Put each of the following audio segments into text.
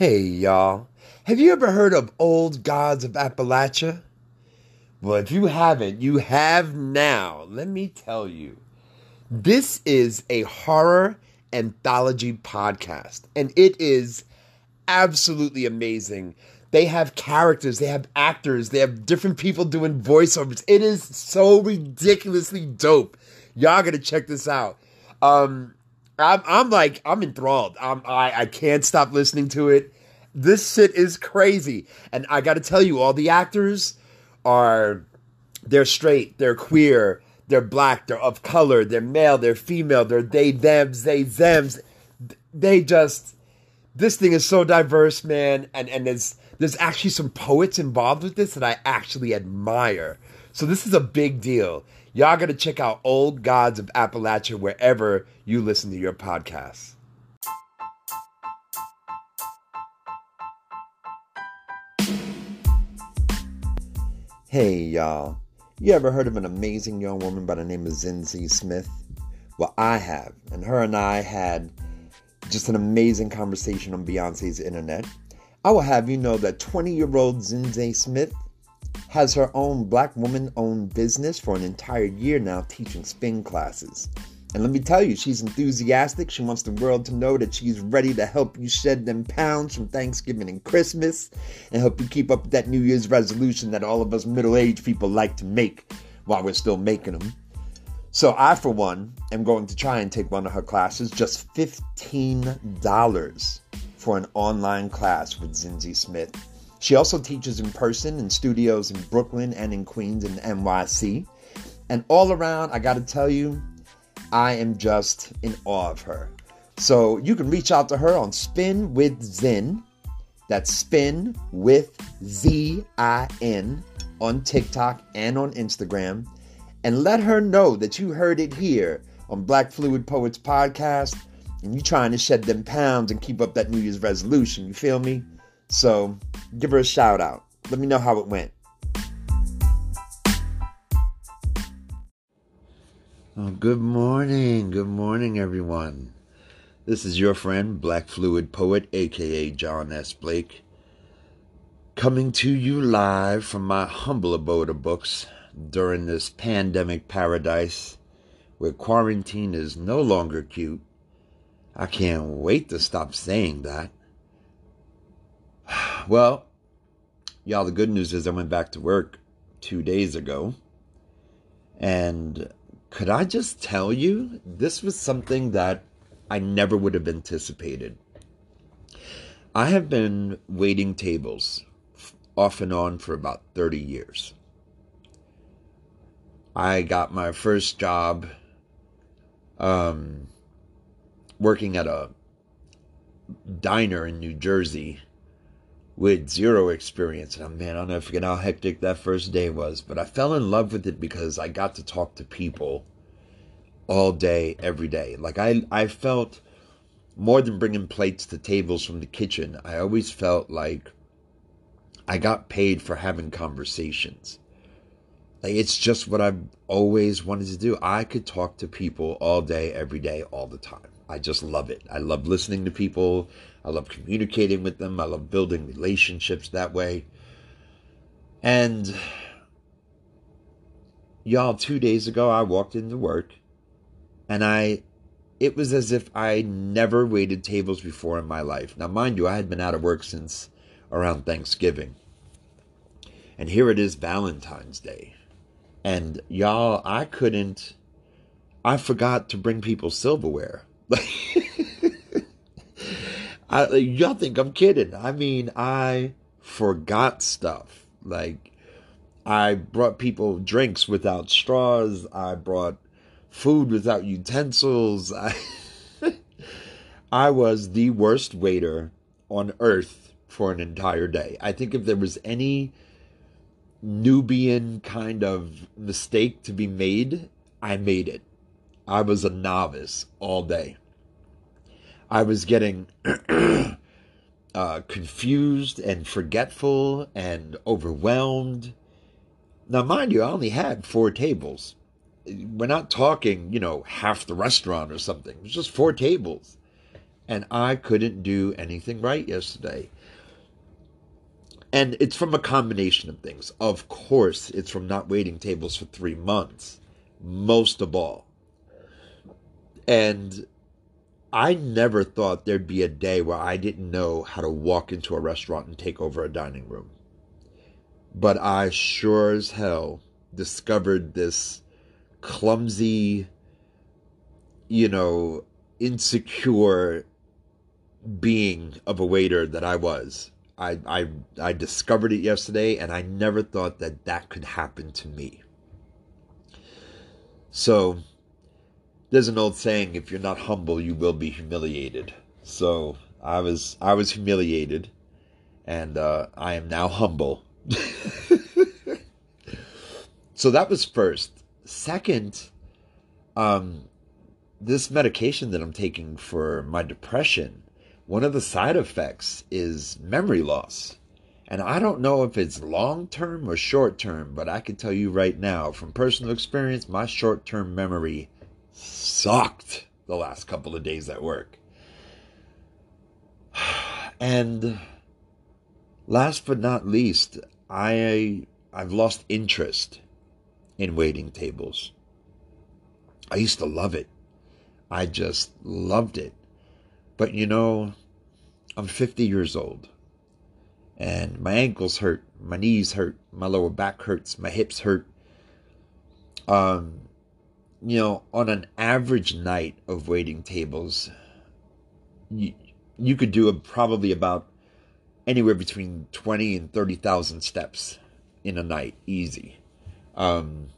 Hey, y'all. Have you ever heard of Old Gods of Appalachia? Well, if you haven't, you have now. Let me tell you. This is a horror anthology podcast, and it is absolutely amazing. They have characters, they have actors, they have different people doing voiceovers. It is so ridiculously dope. Y'all gotta check this out. Um, I'm, I'm like, I'm enthralled. I'm, I, I can't stop listening to it. This shit is crazy. And I gotta tell you, all the actors are, they're straight, they're queer, they're black, they're of color, they're male, they're female, they're they, thems, they, thems. They just, this thing is so diverse, man. And, and there's, there's actually some poets involved with this that I actually admire. So this is a big deal. Y'all got to check out Old Gods of Appalachia wherever you listen to your podcasts. Hey, y'all. You ever heard of an amazing young woman by the name of Zinzi Smith? Well, I have. And her and I had just an amazing conversation on Beyonce's internet. I will have you know that 20 year old Zinzi Smith has her own black woman owned business for an entire year now teaching spin classes. And let me tell you, she's enthusiastic. She wants the world to know that she's ready to help you shed them pounds from Thanksgiving and Christmas and help you keep up that New Year's resolution that all of us middle aged people like to make while we're still making them. So, I, for one, am going to try and take one of her classes, just $15 for an online class with Zinzi Smith. She also teaches in person in studios in Brooklyn and in Queens and NYC. And all around, I got to tell you, I am just in awe of her. So you can reach out to her on Spin with Zin. That's Spin with Z I N on TikTok and on Instagram. And let her know that you heard it here on Black Fluid Poets Podcast and you're trying to shed them pounds and keep up that New Year's resolution. You feel me? So give her a shout out. Let me know how it went. Oh, good morning. Good morning, everyone. This is your friend, Black Fluid Poet, aka John S. Blake, coming to you live from my humble abode of books during this pandemic paradise where quarantine is no longer cute. I can't wait to stop saying that. Well, y'all, the good news is I went back to work two days ago. And could I just tell you, this was something that I never would have anticipated. I have been waiting tables off and on for about 30 years. I got my first job um, working at a diner in New Jersey with zero experience. And man, I'll never forget how hectic that first day was. But I fell in love with it because I got to talk to people all day, every day. Like I, I felt more than bringing plates to tables from the kitchen. I always felt like I got paid for having conversations. Like it's just what I've always wanted to do. I could talk to people all day, every day, all the time. I just love it. I love listening to people. I love communicating with them. I love building relationships that way. And y'all, two days ago, I walked into work and I, it was as if I never waited tables before in my life. Now, mind you, I had been out of work since around Thanksgiving. And here it is, Valentine's Day. And y'all, I couldn't, I forgot to bring people silverware. I, y'all think I'm kidding. I mean, I forgot stuff. Like, I brought people drinks without straws. I brought food without utensils. I, I was the worst waiter on earth for an entire day. I think if there was any Nubian kind of mistake to be made, I made it. I was a novice all day. I was getting uh, confused and forgetful and overwhelmed. Now, mind you, I only had four tables. We're not talking, you know, half the restaurant or something. It was just four tables. and I couldn't do anything right yesterday. And it's from a combination of things. Of course, it's from not waiting tables for three months, most of all. And I never thought there'd be a day where I didn't know how to walk into a restaurant and take over a dining room. But I sure as hell discovered this clumsy, you know, insecure being of a waiter that I was. I, I, I discovered it yesterday and I never thought that that could happen to me. So, there's an old saying if you're not humble you will be humiliated. So i was i was humiliated and uh, i am now humble. So that was first. Second um, this medication that i'm taking for my depression one of the side effects is memory loss. And I don't know if it's long term or short term, but I can tell you right now from personal experience, my short term memory sucked the last couple of days at work. And last but not least, I I've lost interest in waiting tables. I used to love it. I just loved it. But you know, I'm 50 years old. And my ankles hurt, my knees hurt, my lower back hurts, my hips hurt. Um you know, on an average night of waiting tables, you, you could do a, probably about anywhere between 20 and 30,000 steps in a night, easy. Um,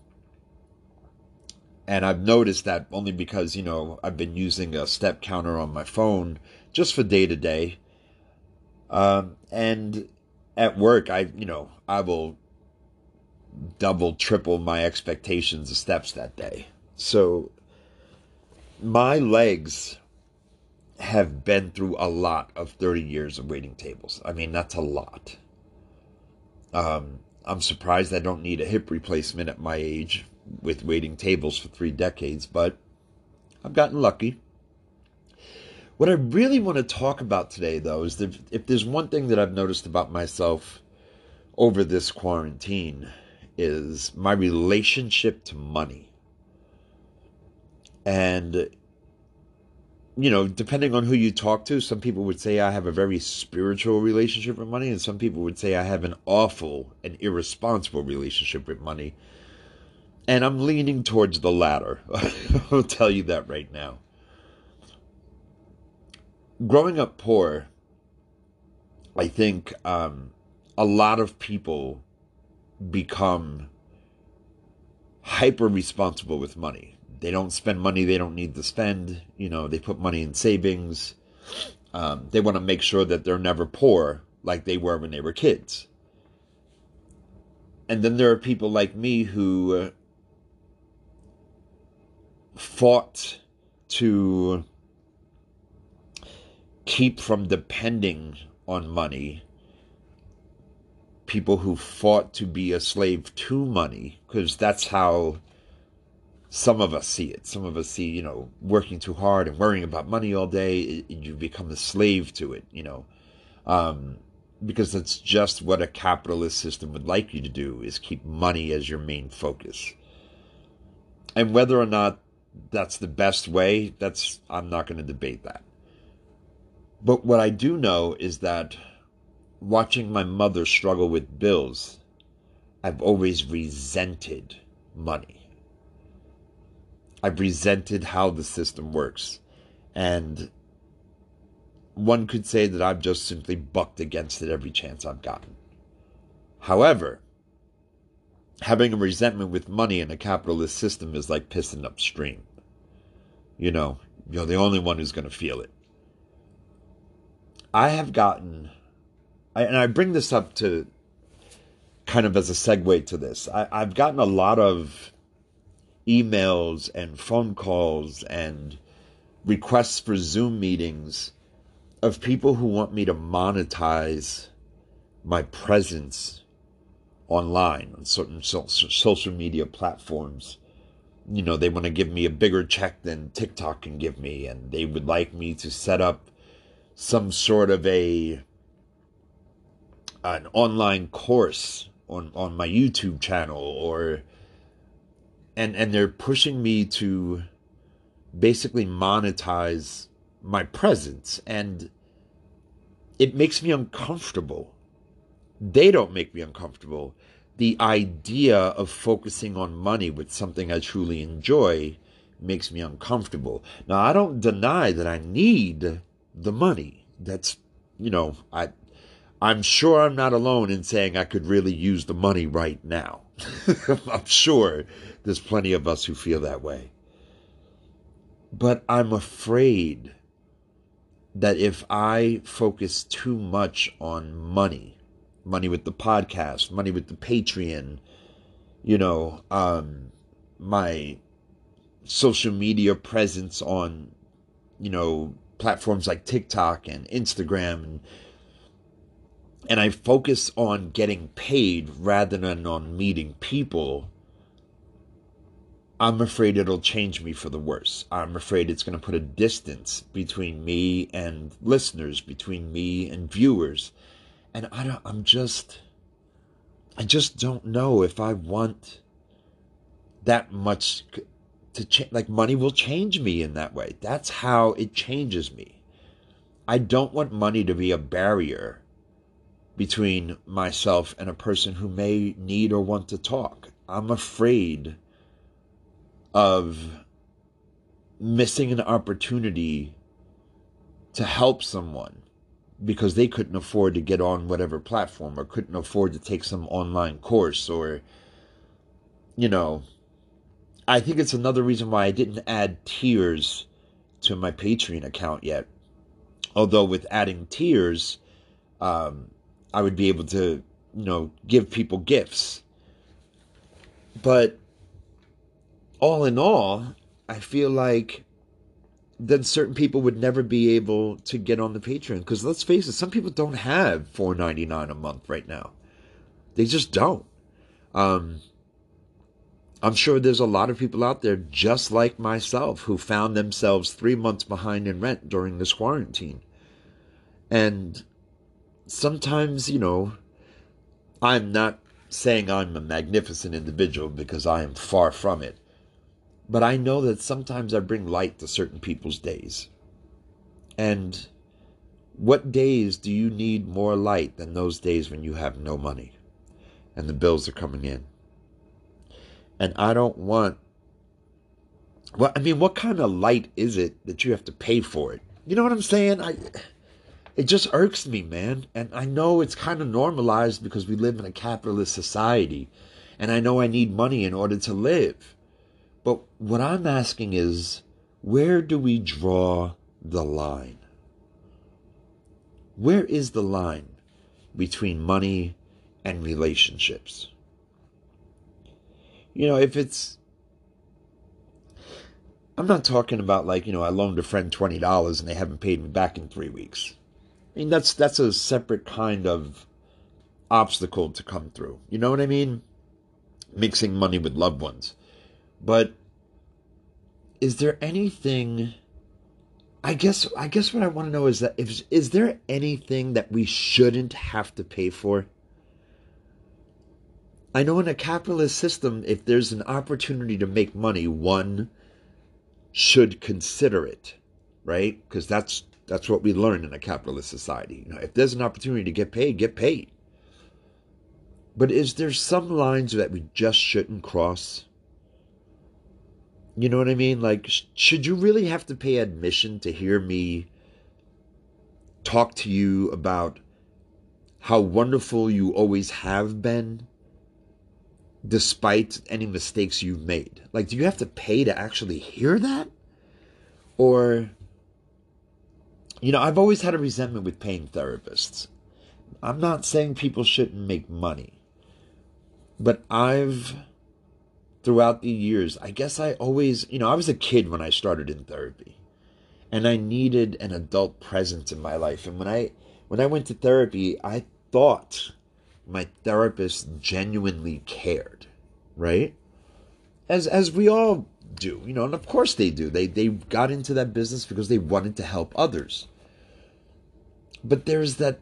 and I've noticed that only because, you know, I've been using a step counter on my phone just for day to day. Um, and at work, I, you know, I will double, triple my expectations of steps that day. So my legs have been through a lot of 30 years of waiting tables. I mean, that's a lot. Um, I'm surprised I don't need a hip replacement at my age with waiting tables for three decades, but I've gotten lucky. What I really want to talk about today, though, is that if there's one thing that I've noticed about myself over this quarantine, is my relationship to money. And, you know, depending on who you talk to, some people would say I have a very spiritual relationship with money, and some people would say I have an awful and irresponsible relationship with money. And I'm leaning towards the latter. I'll tell you that right now. Growing up poor, I think um, a lot of people become hyper responsible with money they don't spend money they don't need to spend. You know, they put money in savings. Um, they want to make sure that they're never poor like they were when they were kids. And then there are people like me who uh, fought to keep from depending on money. People who fought to be a slave to money, because that's how some of us see it. Some of us see, you know, working too hard and worrying about money all day. You become a slave to it, you know, um, because that's just what a capitalist system would like you to do: is keep money as your main focus. And whether or not that's the best way, that's I'm not going to debate that. But what I do know is that watching my mother struggle with bills, I've always resented money I've resented how the system works. And one could say that I've just simply bucked against it every chance I've gotten. However, having a resentment with money in a capitalist system is like pissing upstream. You know, you're the only one who's going to feel it. I have gotten, and I bring this up to kind of as a segue to this. I, have gotten a lot of emails and phone calls and requests for Zoom meetings of people who want me to monetize my presence online on certain social media platforms. You know, they want to give me a bigger check than TikTok can give me, and they would like me to set up some sort of a an online course on on my YouTube channel or and and they're pushing me to basically monetize my presence. And it makes me uncomfortable. They don't make me uncomfortable. The idea of focusing on money with something i truly enjoy makes me uncomfortable. Now i don't deny that i need the money. That's you know i i'm sure i'm not alone in saying i could really use the money right now i'm sure there's plenty of us who feel that way. But I'm afraid that if I focus too much on money, money with the podcast, money with the Patreon, you know, um, my social media presence on, you know, platforms like TikTok and Instagram and and I focus on getting paid rather than on meeting people, I'm afraid it'll change me for the worse. I'm afraid it's going to put a distance between me and listeners, between me and viewers. And I don't, I'm just, I just don't know if I want that much to change. Like money will change me in that way. That's how it changes me. I don't want money to be a barrier between myself and a person who may need or want to talk. I'm afraid of missing an opportunity to help someone because they couldn't afford to get on whatever platform or couldn't afford to take some online course or you know I think it's another reason why I didn't add tiers to my Patreon account yet. Although with adding tiers, um, I would be able to, you know, give people gifts. But all in all, I feel like then certain people would never be able to get on the Patreon. Because let's face it, some people don't have four ninety nine a month right now. They just don't. Um, I'm sure there's a lot of people out there just like myself who found themselves three months behind in rent during this quarantine. And sometimes, you know, I'm not saying I'm a magnificent individual because I am far from it. But I know that sometimes I bring light to certain people's days. And what days do you need more light than those days when you have no money and the bills are coming in? And I don't want. Well, I mean, what kind of light is it that you have to pay for it? You know what I'm saying? I, it just irks me, man. And I know it's kind of normalized because we live in a capitalist society. And I know I need money in order to live. But what I'm asking is where do we draw the line? Where is the line between money and relationships? You know, if it's. I'm not talking about like, you know, I loaned a friend $20 and they haven't paid me back in three weeks. I mean, that's that's a separate kind of obstacle to come through. You know what I mean? Mixing money with loved ones. But is there anything I guess I guess what I want to know is that if is there anything that we shouldn't have to pay for? I know in a capitalist system if there's an opportunity to make money, one should consider it, right? Because that's that's what we learn in a capitalist society. You know, if there's an opportunity to get paid, get paid. But is there some lines that we just shouldn't cross? You know what I mean? Like, should you really have to pay admission to hear me talk to you about how wonderful you always have been, despite any mistakes you've made? Like, do you have to pay to actually hear that? Or, you know, I've always had a resentment with paying therapists. I'm not saying people shouldn't make money, but I've throughout the years, I guess I always, you know, I was a kid when I started in therapy. And I needed an adult presence in my life. And when I when I went to therapy, I thought my therapist genuinely cared, right? As as we all do, you know, and of course they do. They they got into that business because they wanted to help others. But there's that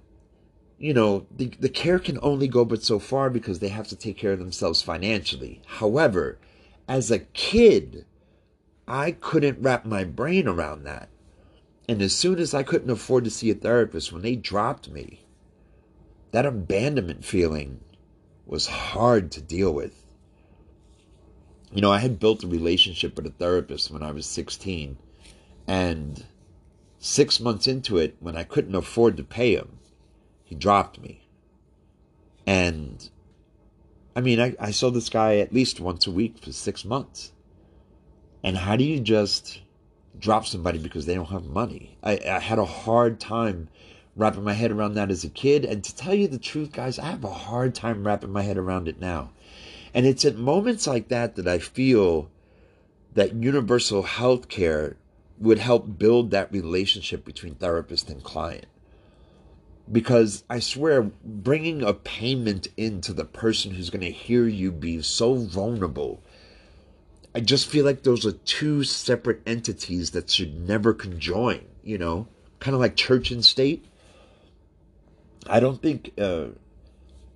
you know, the, the care can only go but so far because they have to take care of themselves financially. However, as a kid, I couldn't wrap my brain around that. And as soon as I couldn't afford to see a therapist, when they dropped me, that abandonment feeling was hard to deal with. You know, I had built a relationship with a therapist when I was 16. And six months into it, when I couldn't afford to pay him, he dropped me. And I mean, I, I saw this guy at least once a week for six months. And how do you just drop somebody because they don't have money? I, I had a hard time wrapping my head around that as a kid. And to tell you the truth, guys, I have a hard time wrapping my head around it now. And it's at moments like that that I feel that universal health care would help build that relationship between therapist and client because I swear, bringing a payment into the person who's going to hear you be so vulnerable, I just feel like those are two separate entities that should never conjoin, you know, kind of like church and state. I don't think, uh,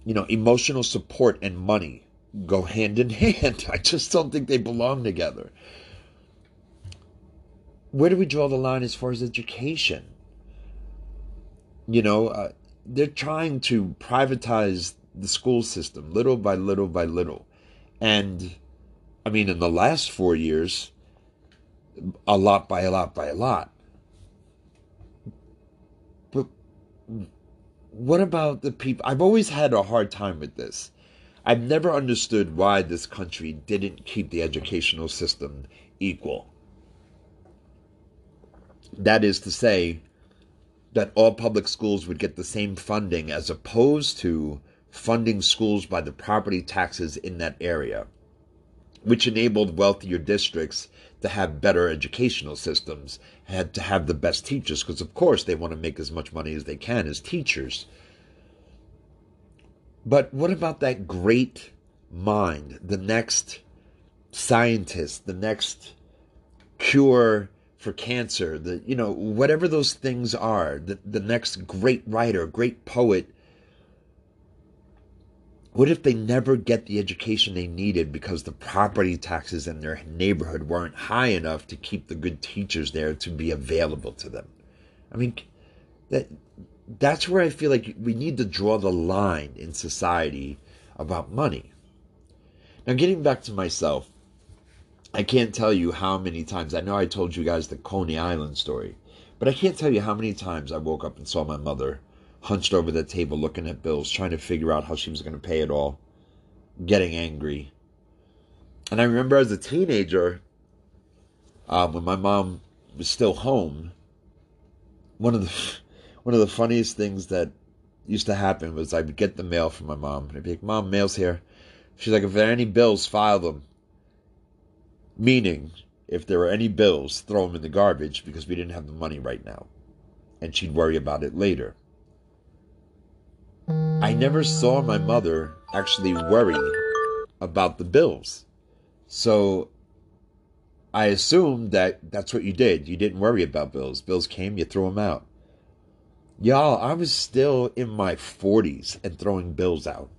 you know, emotional support and money go hand in hand. I just don't think they belong together. Where do we draw the line as far as education? You know, uh, they're trying to privatize the school system little by little by little. And I mean, in the last four years, a lot by a lot by a lot. But what about the people? I've always had a hard time with this. I've never understood why this country didn't keep the educational system equal. That is to say, that all public schools would get the same funding as opposed to funding schools by the property taxes in that area, which enabled wealthier districts to have better educational systems, had to have the best teachers, because of course they want to make as much money as they can as teachers. But what about that great mind, the next scientist, the next cure for cancer, the you know whatever those things are, the the next great writer, great poet. What if they never get the education they needed because the property taxes in their neighborhood weren't high enough to keep the good teachers there to be available to them? I mean, that that's where I feel like we need to draw the line in society about money. Now, getting back to myself, I can't tell you how many times. I know I told you guys the Coney Island story, but I can't tell you how many times I woke up and saw my mother hunched over the table looking at bills, trying to figure out how she was going to pay it all, getting angry. And I remember as a teenager, um, when my mom was still home, one of the one of the funniest things that used to happen was I would get the mail from my mom, and I'd be like, "Mom, mail's here." She's like, "If there are any bills, file them." Meaning, if there were any bills, throw them in the garbage because we didn't have the money right now. And she'd worry about it later. I never saw my mother actually worry about the bills. So I assumed that that's what you did. You didn't worry about bills. Bills came, you threw them out. Y'all, I was still in my 40s and throwing bills out.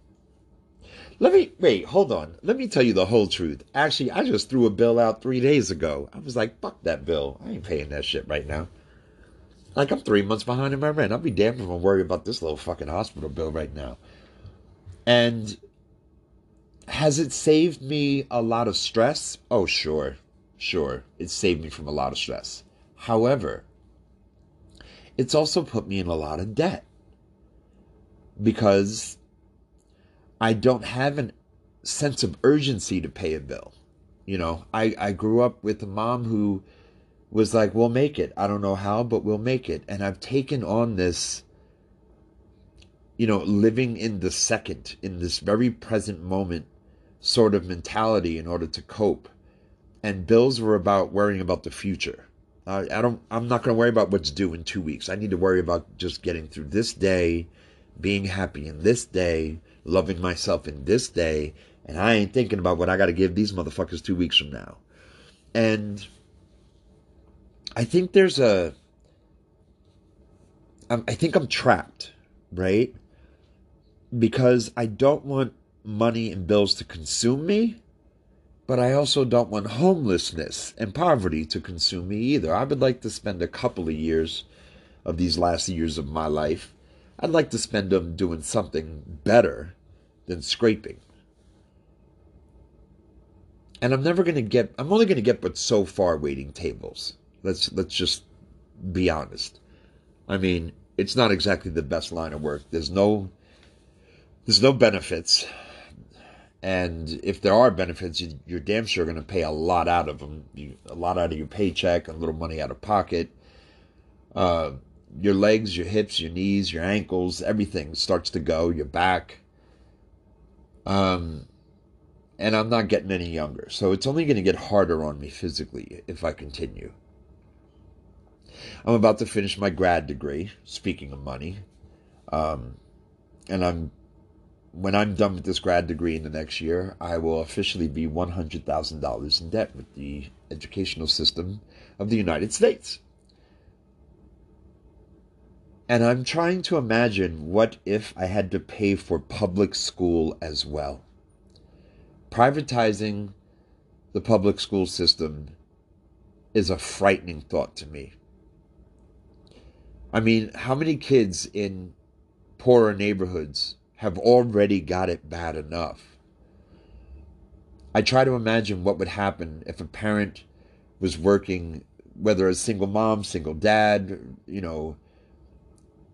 Let me wait, hold on. Let me tell you the whole truth. Actually, I just threw a bill out three days ago. I was like, fuck that bill. I ain't paying that shit right now. Like I'm three months behind in my rent. I'll be damned if I'm worried about this little fucking hospital bill right now. And has it saved me a lot of stress? Oh, sure. Sure. It saved me from a lot of stress. However, it's also put me in a lot of debt. Because I don't have a sense of urgency to pay a bill. You know, I, I grew up with a mom who was like, we'll make it. I don't know how, but we'll make it. And I've taken on this, you know, living in the second, in this very present moment sort of mentality in order to cope. And bills were about worrying about the future. I don't, I'm not going to worry about what's due in two weeks. I need to worry about just getting through this day, being happy in this day, loving myself in this day, and I ain't thinking about what I got to give these motherfuckers two weeks from now. And I think there's a I think I'm trapped, right? Because I don't want money and bills to consume me, but I also don't want homelessness and poverty to consume me either. I would like to spend a couple of years of these last years of my life, I'd like to spend them doing something better than scraping. And I'm never going to get I'm only going to get but so far waiting tables. Let's let's just be honest. I mean, it's not exactly the best line of work. There's no there's no benefits. And if there are benefits, you're damn sure going to pay a lot out of them. You, a lot out of your paycheck, a little money out of pocket. Uh, your legs, your hips, your knees, your ankles, everything starts to go. Your back. Um, and I'm not getting any younger, so it's only going to get harder on me physically if I continue. I'm about to finish my grad degree. Speaking of money, um, and I'm when I'm done with this grad degree in the next year, I will officially be $100,000 in debt with the educational system of the United States. And I'm trying to imagine what if I had to pay for public school as well. Privatizing the public school system is a frightening thought to me. I mean, how many kids in poorer neighborhoods have already got it bad enough. I try to imagine what would happen if a parent was working, whether a single mom, single dad, you know,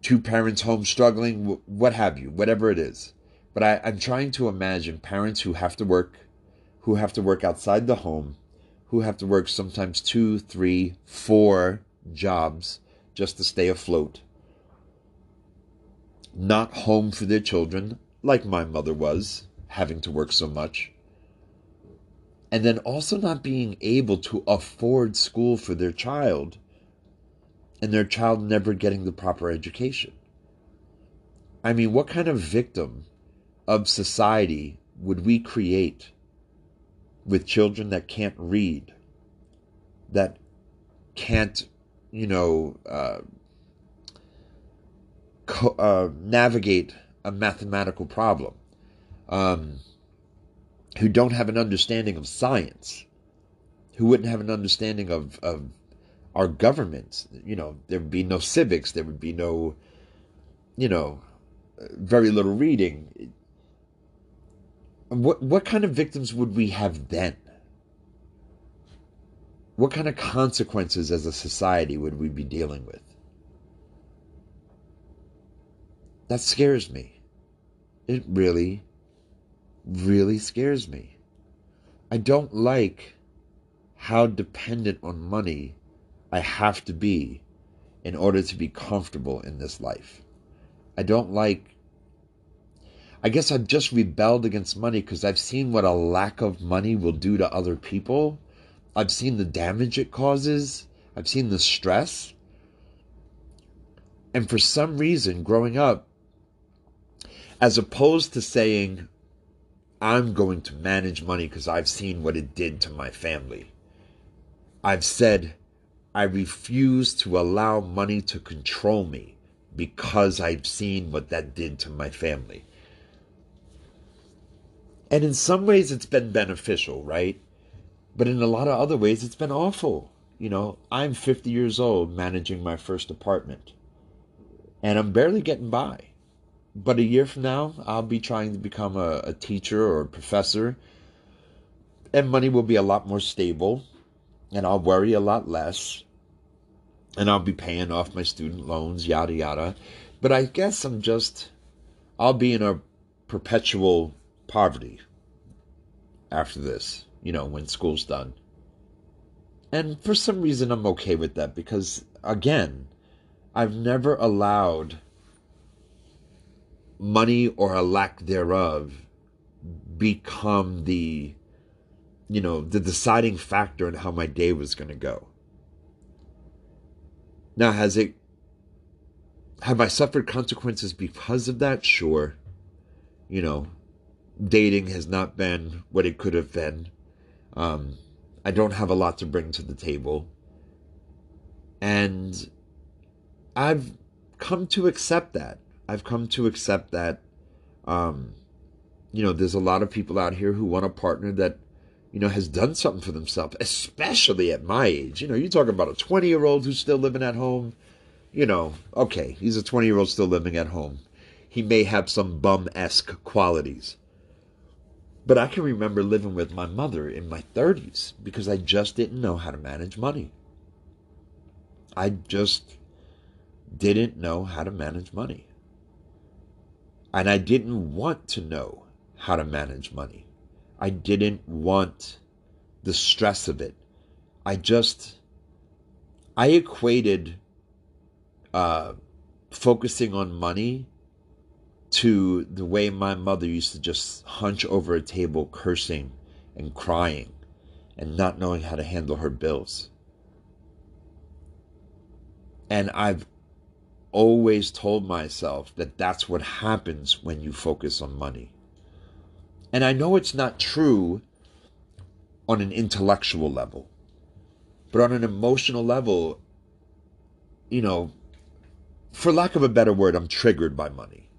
two parents home struggling, what have you, whatever it is. But I, I'm trying to imagine parents who have to work, who have to work outside the home, who have to work sometimes two, three, four jobs just to stay afloat not home for their children, like my mother was, having to work so much. And then also not being able to afford school for their child, and their child never getting the proper education. I mean, what kind of victim of society would we create with children that can't read, that can't, you know, uh, co- uh, navigate a mathematical problem, um, who don't have an understanding of science, who wouldn't have an understanding of, of our government. You know, there would be no civics, there would be no, you know, very little reading. What what kind of victims would we have then? What kind of consequences as a society would we be dealing with? That scares me. It really, really scares me. I don't like how dependent on money I have to be in order to be comfortable in this life. I don't like. I guess I've just rebelled against money because I've seen what a lack of money will do to other people. I've seen the damage it causes. I've seen the stress. And for some reason, growing up, as opposed to saying, I'm going to manage money because I've seen what it did to my family. I've said, I refuse to allow money to control me because I've seen what that did to my family. And in some ways, it's been beneficial, right? But in a lot of other ways, it's been awful. You know, I'm 50 years old managing my first apartment, and I'm barely getting by but a year from now, I'll be trying to become a, a teacher or a professor, and money will be a lot more stable, and I'll worry a lot less, and I'll be paying off my student loans, yada yada. But I guess I'm just, I'll be in a perpetual poverty after this, you know, when school's done. And for some reason, I'm okay with that because, again, I've never allowed money or a lack thereof become the you know the deciding factor in how my day was going to go now has it have i suffered consequences because of that sure you know dating has not been what it could have been um i don't have a lot to bring to the table and i've come to accept that. I've come to accept that. Um, you know, there's a lot of people out here who want a partner that, you know, has done something for themselves, especially at my age. You know, you're talking about a 20 year old who's still living at home. You know, okay, he's a 20 year old still living at home. He may have some bum esque qualities. But I can remember living with my mother in my 30s because I just didn't know how to manage money. I just didn't know how to manage money. And I didn't want to know how to manage money. I didn't want the stress of it. I just, I equated uh, focusing on money to the way my mother used to just hunch over a table cursing and crying and not knowing how to handle her bills. And I've always told myself that that's what happens when you focus on money. And I know it's not true on an intellectual level, but on an emotional level, you know, for lack of a better word, I'm triggered by money.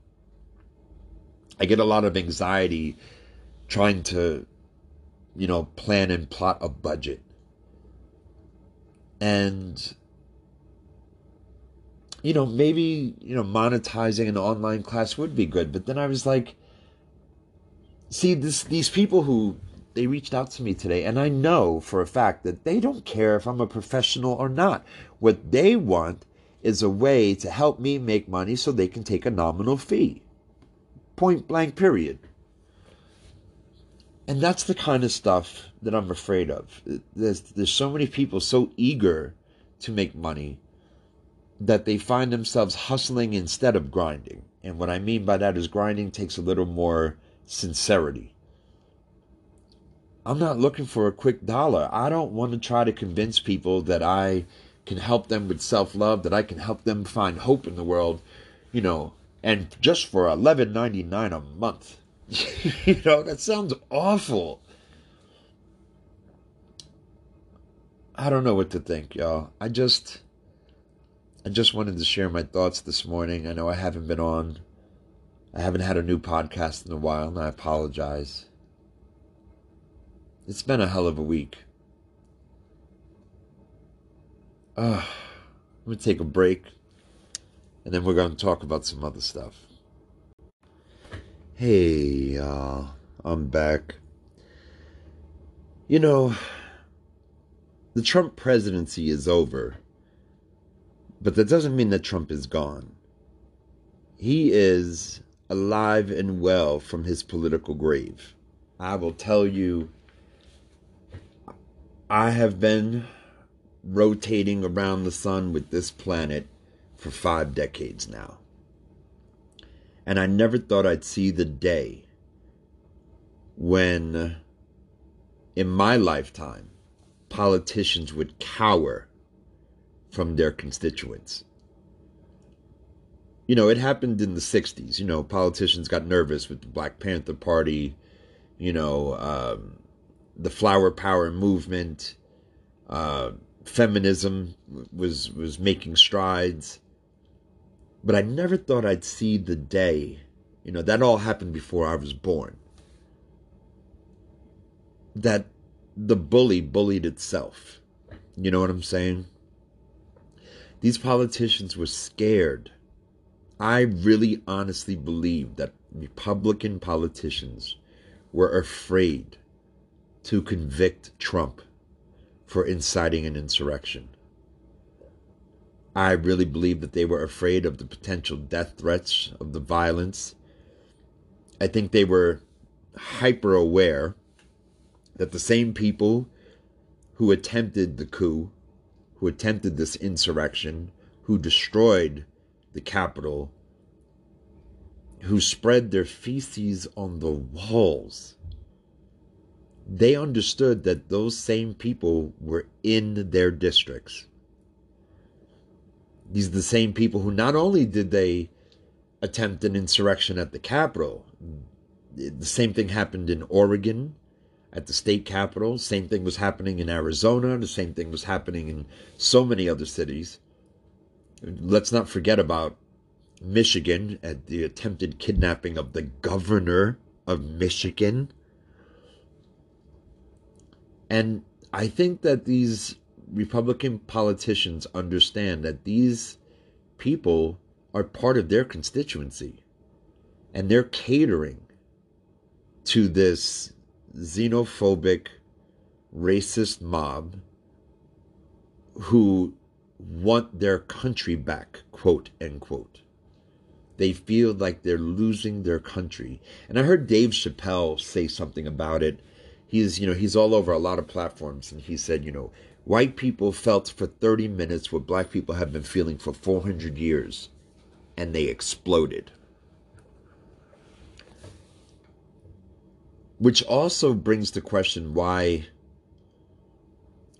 I get a lot of anxiety trying to, you know, plan and plot a budget. And, you know, maybe, you know, monetizing an online class would be good. But then I was like, see, this, these people who they reached out to me today, and I know for a fact that they don't care if I'm a professional or not. What they want is a way to help me make money so they can take a nominal fee. Point blank, period. And that's the kind of stuff that I'm afraid of. There's, there's so many people so eager to make money that they find themselves hustling instead of grinding. And what I mean by that is grinding takes a little more sincerity. I'm not looking for a quick dollar. I don't want to try to convince people that I can help them with self love, that I can help them find hope in the world. You know, and just for eleven ninety nine a month. you know, that sounds awful. I don't know what to think, y'all. I just I just wanted to share my thoughts this morning. I know I haven't been on. I haven't had a new podcast in a while, and I apologize. It's been a hell of a week. Uh, I'm going to take a break and then we're going to talk about some other stuff. Hey, uh, I'm back. You know, the Trump presidency is over, but that doesn't mean that Trump is gone. He is alive and well from his political grave. I will tell you, I have been rotating around the sun with this planet for five decades now. And I never thought I'd see the day when, in my lifetime, politicians would cower from their constituents. You know, it happened in the 60s. You know, politicians got nervous with the Black Panther Party, you know, um, the flower power movement, uh, feminism was was making strides. But I never thought I'd see the day. You know, that all happened before I was born. That the bully bullied itself. You know what I'm saying? These politicians were scared. I really honestly believe that Republican politicians were afraid to convict Trump for inciting an insurrection. I really believe that they were afraid of the potential death threats, of the violence. I think they were hyper aware that the same people who attempted the coup, who attempted this insurrection, who destroyed the Capitol, who spread their feces on the walls, they understood that those same people were in their districts these are the same people who not only did they attempt an insurrection at the Capitol, the same thing happened in Oregon at the state capitol. Same thing was happening in Arizona. The same thing was happening in so many other cities. Let's not forget about Michigan at the attempted kidnapping of the governor of Michigan. And I think that these Republican politicians understand that these people are part of their constituency and they're catering to this xenophobic, racist mob who want their country back, quote unquote. They feel like they're losing their country. And I heard Dave Chappelle say something about it. He's, you know, he's all over a lot of platforms and he said, you know, white people felt for 30 minutes what black people have been feeling for 400 years and they exploded. Which also brings the question why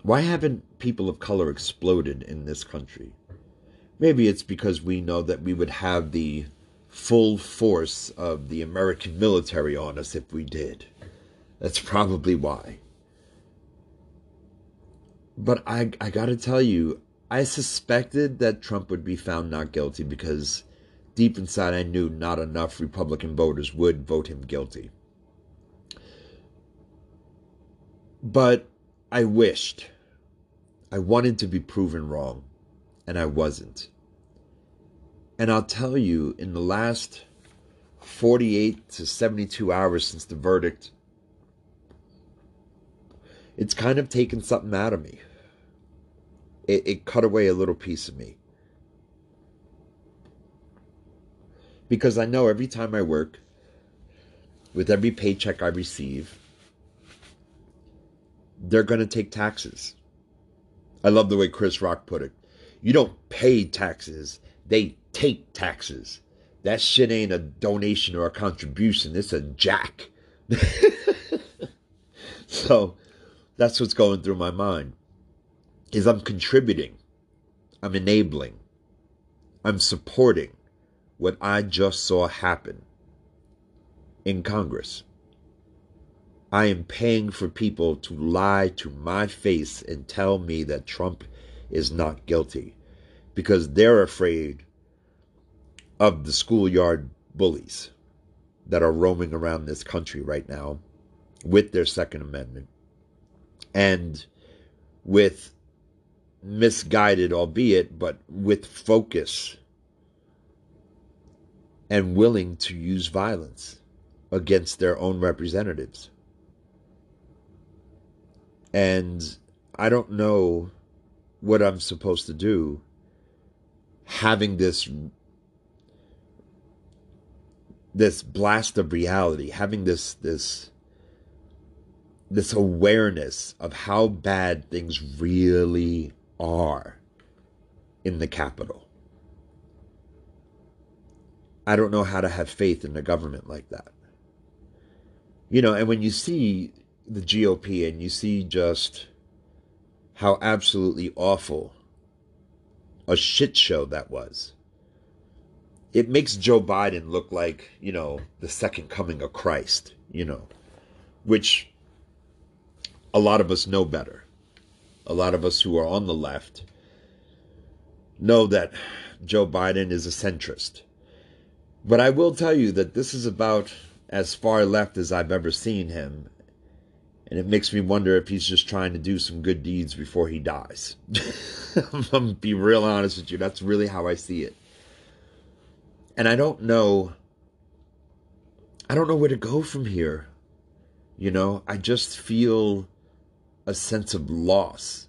why haven't people of color exploded in this country? Maybe it's because we know that we would have the full force of the American military on us if we did. That's probably why. But I, I gotta tell you, I suspected that Trump would be found not guilty because deep inside I knew not enough Republican voters would vote him guilty. But I wished, I wanted to be proven wrong, and I wasn't. And I'll tell you, in the last 48 to 72 hours since the verdict, it's kind of taken something out of me. It, it cut away a little piece of me. Because I know every time I work, with every paycheck I receive, they're going to take taxes. I love the way Chris Rock put it. You don't pay taxes, they take taxes. That shit ain't a donation or a contribution, it's a jack. so that's what's going through my mind. Is I'm contributing. I'm enabling. I'm supporting what I just saw happen in Congress. I am paying for people to lie to my face and tell me that Trump is not guilty because they're afraid of the schoolyard bullies that are roaming around this country right now with their Second Amendment and with misguided, albeit, but with focus and willing to use violence against their own representatives. And I don't know what I'm supposed to do having this this blast of reality, having this this this awareness of how bad things really are in the capital. I don't know how to have faith in the government like that. You know, and when you see the GOP and you see just how absolutely awful a shit show that was. It makes Joe Biden look like, you know, the second coming of Christ, you know, which a lot of us know better. A lot of us who are on the left know that Joe Biden is a centrist. But I will tell you that this is about as far left as I've ever seen him and it makes me wonder if he's just trying to do some good deeds before he dies. I'm gonna be real honest with you. That's really how I see it. And I don't know. I don't know where to go from here. You know, I just feel a sense of loss.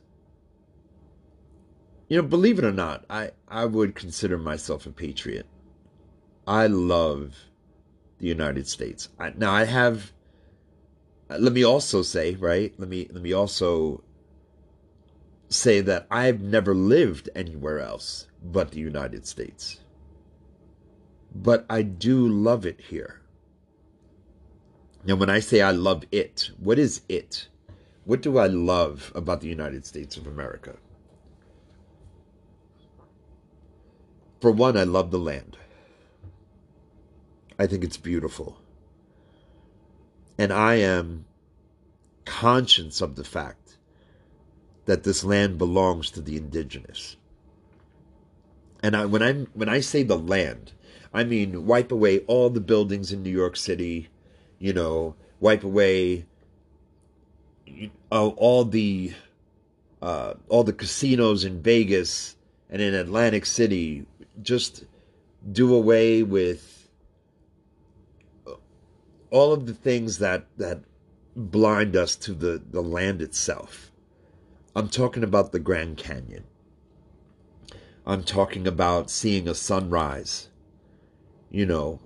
You know, believe it or not, I, I would consider myself a patriot. I love the United States. I, now, I have let me also say, right? Let me let me also say that I've never lived anywhere else but the United States. But I do love it here. Now, when I say I love it, what is it? What do I love about the United States of America? For one, I love the land. I think it's beautiful. And I am conscious of the fact that this land belongs to the indigenous. And I, when I when I say the land, I mean, wipe away all the buildings in New York City, you know, wipe away uh, all the uh, all the casinos in Vegas and in Atlantic City. Just do away with all of the things that that blind us to the, the land itself. I'm talking about the Grand Canyon. I'm talking about seeing a sunrise, you know,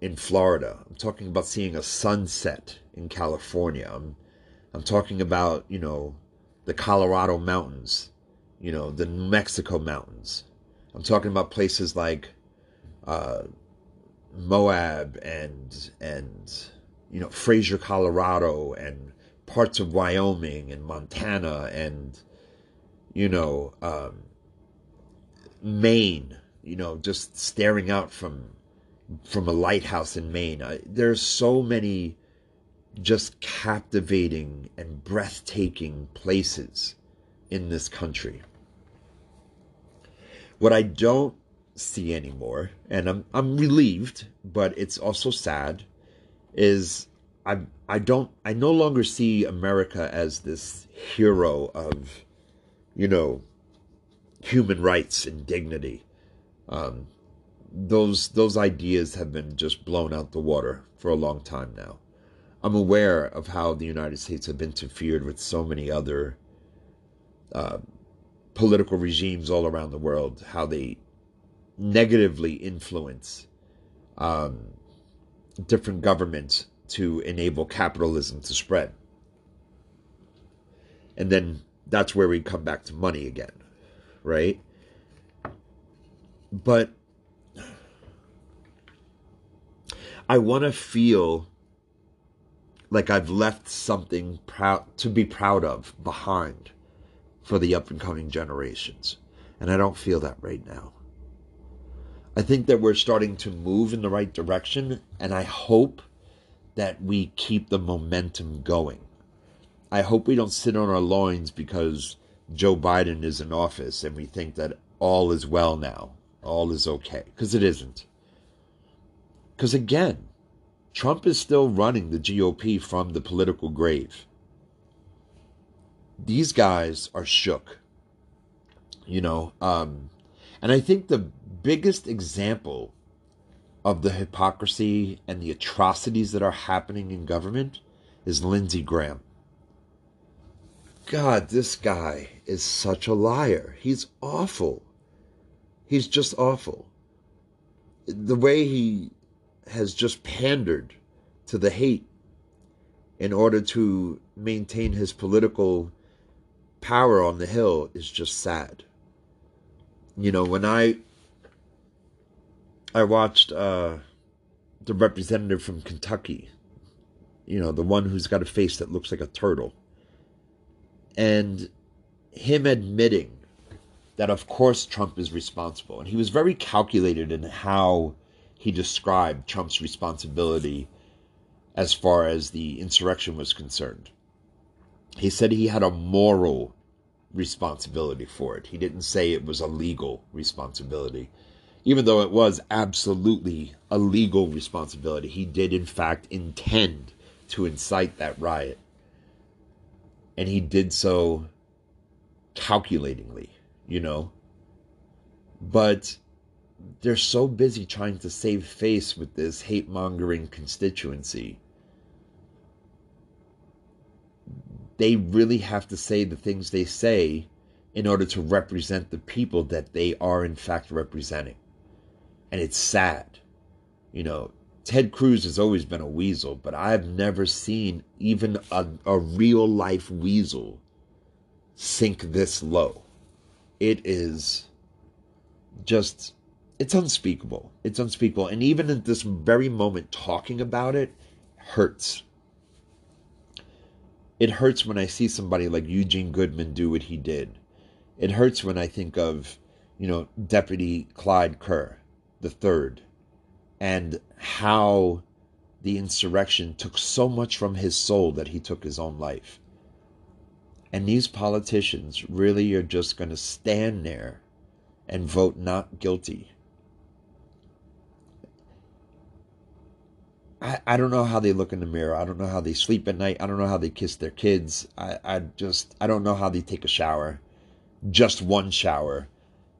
in Florida. I'm talking about seeing a sunset in California. I'm, I'm talking about, you know, the Colorado mountains, you know, the New Mexico mountains. I'm talking about places like uh, Moab and and you know Fraser, Colorado, and parts of Wyoming and Montana, and you know um, Maine. You know, just staring out from from a lighthouse in Maine. I, there's so many just captivating and breathtaking places in this country. What I don't see anymore, and I'm I'm relieved, but it's also sad, is I I don't I no longer see America as this hero of, you know, human rights and dignity. Um, those those ideas have been just blown out the water for a long time now. I'm aware of how the United States have interfered with so many other uh, political regimes all around the world, how they negatively influence um, different governments to enable capitalism to spread. And then that's where we come back to money again, right? But I want to feel like I've left something proud to be proud of behind for the up and coming generations. And I don't feel that right now. I think that we're starting to move in the right direction, and I hope that we keep the momentum going. I hope we don't sit on our loins because Joe Biden is in office and we think that all is well now, all is okay, because it isn't. Because again, Trump is still running the GOP from the political grave. These guys are shook, you know. Um, and I think the biggest example of the hypocrisy and the atrocities that are happening in government is Lindsey Graham. God, this guy is such a liar. He's awful. He's just awful. The way he has just pandered to the hate in order to maintain his political power on the Hill is just sad. You know, when I I watched uh, the representative from Kentucky, you know, the one who's got a face that looks like a turtle, and him admitting that, of course, Trump is responsible. And he was very calculated in how he described Trump's responsibility as far as the insurrection was concerned. He said he had a moral responsibility for it. He didn't say it was a legal responsibility even though it was absolutely a legal responsibility, he did in fact intend to incite that riot. And he did so calculatingly, you know. But they're so busy trying to save face with this hate mongering constituency. They really have to say the things they say in order to represent the people that they are, in fact, representing and it's sad. You know, Ted Cruz has always been a weasel, but I've never seen even a, a real life weasel sink this low. It is just, it's unspeakable. It's unspeakable. And even at this very moment, talking about it hurts. It hurts when I see somebody like Eugene Goodman do what he did. It hurts when I think of, you know, Deputy Clyde Kerr the third and how the insurrection took so much from his soul that he took his own life. And these politicians really are just going to stand there and vote not guilty. I, I don't know how they look in the mirror. I don't know how they sleep at night. I don't know how they kiss their kids. I, I just I don't know how they take a shower. Just one shower.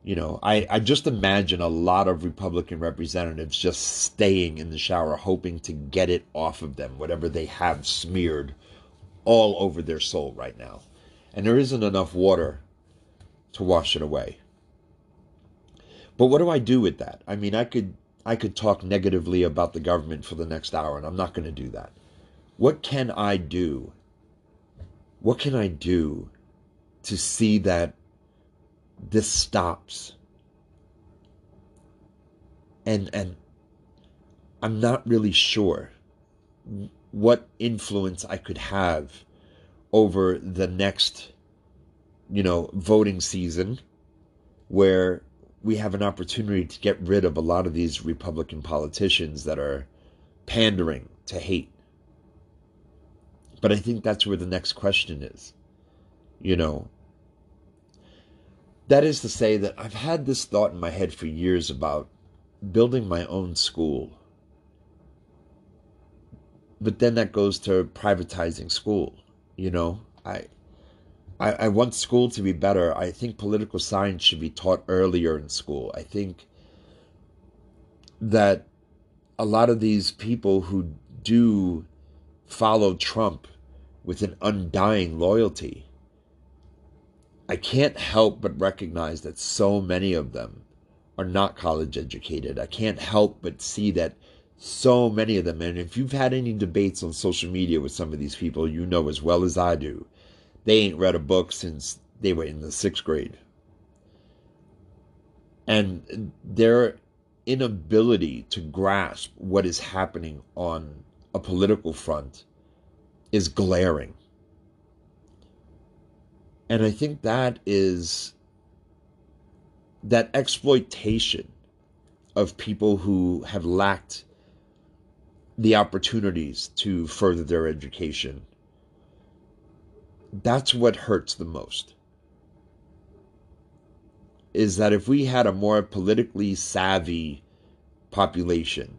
You know, I, I just imagine a lot of Republican representatives just staying in the shower, hoping to get it off of them, whatever they have smeared all over their soul right now. And there isn't enough water to wash it away. But what do I do with that? I mean, I could I could talk negatively about the government for the next hour, and I'm not going to do that. What can I do? What can I do to see that this stops? And and I'm not really sure what influence I could have over the next you know voting season where we have an opportunity to get rid of a lot of these Republican politicians that are pandering to hate. But I think that's where the next question is. You know, that is to say that I've had this thought in my head for years about building my own school. But then that goes to privatizing school. You know, I I, I want school to be better. I think political science should be taught earlier in school. I think that a lot of these people who do follow Trump with an undying loyalty, I can't help but recognize that so many of them are not college educated. I can't help but see that so many of them, and if you've had any debates on social media with some of these people, you know as well as I do they ain't read a book since they were in the sixth grade. And their inability to grasp what is happening on a political front is glaring. And I think that is that exploitation of people who have lacked the opportunities to further their education that's what hurts the most. Is that if we had a more politically savvy population,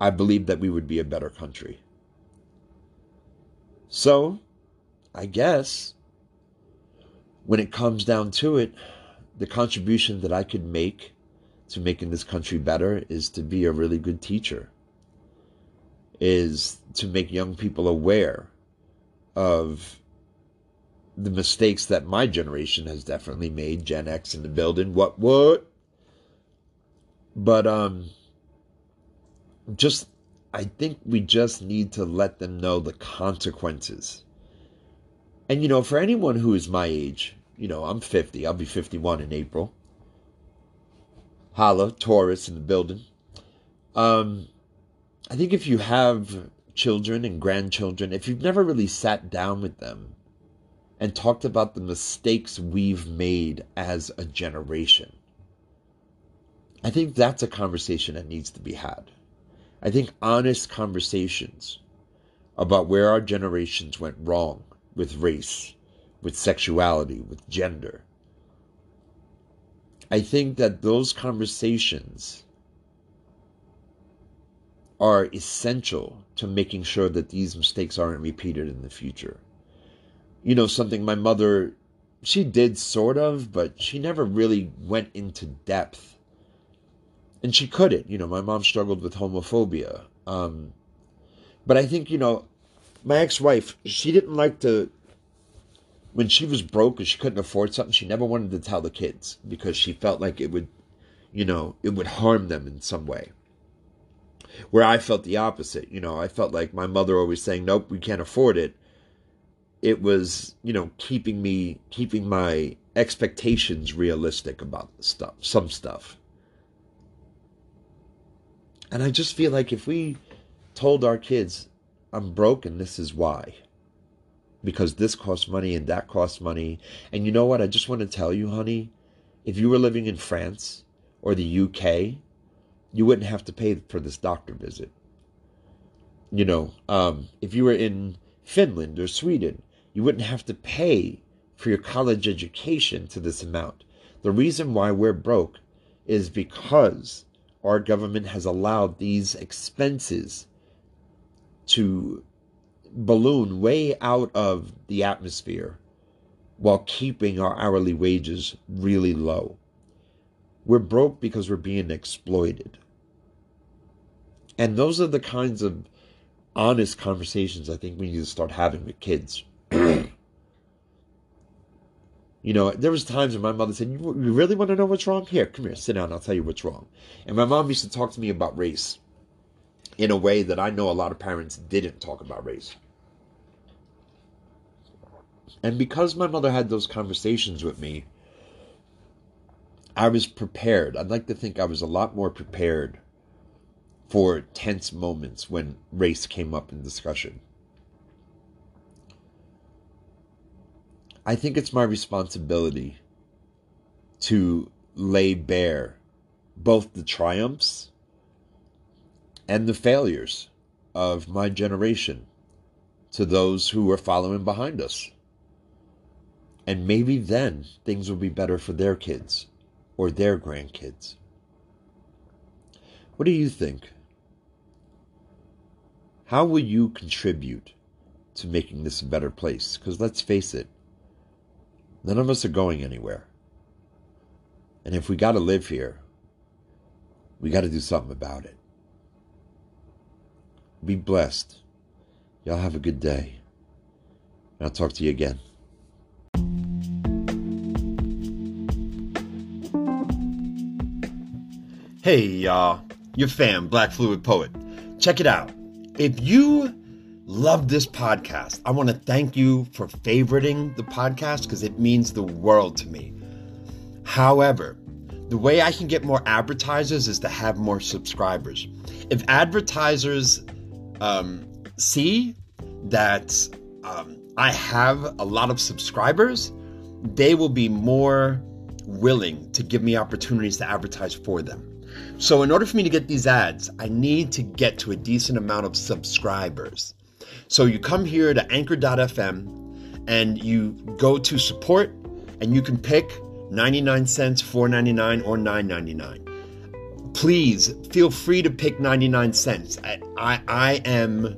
I believe that we would be a better country. So, I guess when it comes down to it, the contribution that I could make to making this country better is to be a really good teacher, is to make young people aware of the mistakes that my generation has definitely made. Gen X in the building. What what? But um just I think we just need to let them know the consequences. And you know, for anyone who is my age, you know, I'm 50. I'll be 51 in April. Holla, Taurus in the building. Um I think if you have children and grandchildren, if you've never really sat down with them and talked about the mistakes we've made as a generation, I think that's a conversation that needs to be had. I think honest conversations about where our generations went wrong with race, with sexuality, with gender. I think that those conversations are essential to making sure that these mistakes aren't repeated in the future. You know, something my mother, she did sort of, but she never really went into depth. And she couldn't. You know, my mom struggled with homophobia. Um, but I think, you know, my ex wife, she didn't like to, when she was broke and she couldn't afford something, she never wanted to tell the kids because she felt like it would, you know, it would harm them in some way where I felt the opposite. You know, I felt like my mother always saying, "Nope, we can't afford it." It was, you know, keeping me keeping my expectations realistic about stuff, some stuff. And I just feel like if we told our kids, "I'm broke and this is why." Because this costs money and that costs money. And you know what? I just want to tell you, honey, if you were living in France or the UK, you wouldn't have to pay for this doctor visit. You know, um, if you were in Finland or Sweden, you wouldn't have to pay for your college education to this amount. The reason why we're broke is because our government has allowed these expenses to balloon way out of the atmosphere while keeping our hourly wages really low. We're broke because we're being exploited. And those are the kinds of honest conversations I think we need to start having with kids. you know, there was times when my mother said, "You really want to know what's wrong? Here, come here, sit down. I'll tell you what's wrong." And my mom used to talk to me about race in a way that I know a lot of parents didn't talk about race. And because my mother had those conversations with me, I was prepared. I'd like to think I was a lot more prepared for tense moments when race came up in discussion. I think it's my responsibility to lay bare both the triumphs and the failures of my generation to those who are following behind us. And maybe then things will be better for their kids or their grandkids. What do you think? How will you contribute to making this a better place? Because let's face it, none of us are going anywhere. And if we got to live here, we got to do something about it. Be blessed. Y'all have a good day. And I'll talk to you again. Hey, y'all. Your fam, Black Fluid Poet. Check it out. If you love this podcast, I want to thank you for favoriting the podcast because it means the world to me. However, the way I can get more advertisers is to have more subscribers. If advertisers um, see that um, I have a lot of subscribers, they will be more willing to give me opportunities to advertise for them. So, in order for me to get these ads, I need to get to a decent amount of subscribers. So, you come here to anchor.fm and you go to support, and you can pick 99 cents, 4.99, or 9.99. Please feel free to pick 99 cents. I, I, I am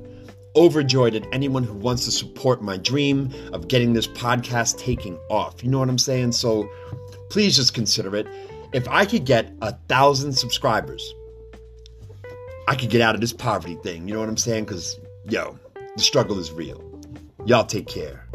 overjoyed at anyone who wants to support my dream of getting this podcast taking off. You know what I'm saying? So please just consider it if I could get a thousand subscribers, I could get out of this poverty thing. You know what I'm saying? Because, yo, the struggle is real. Y'all take care.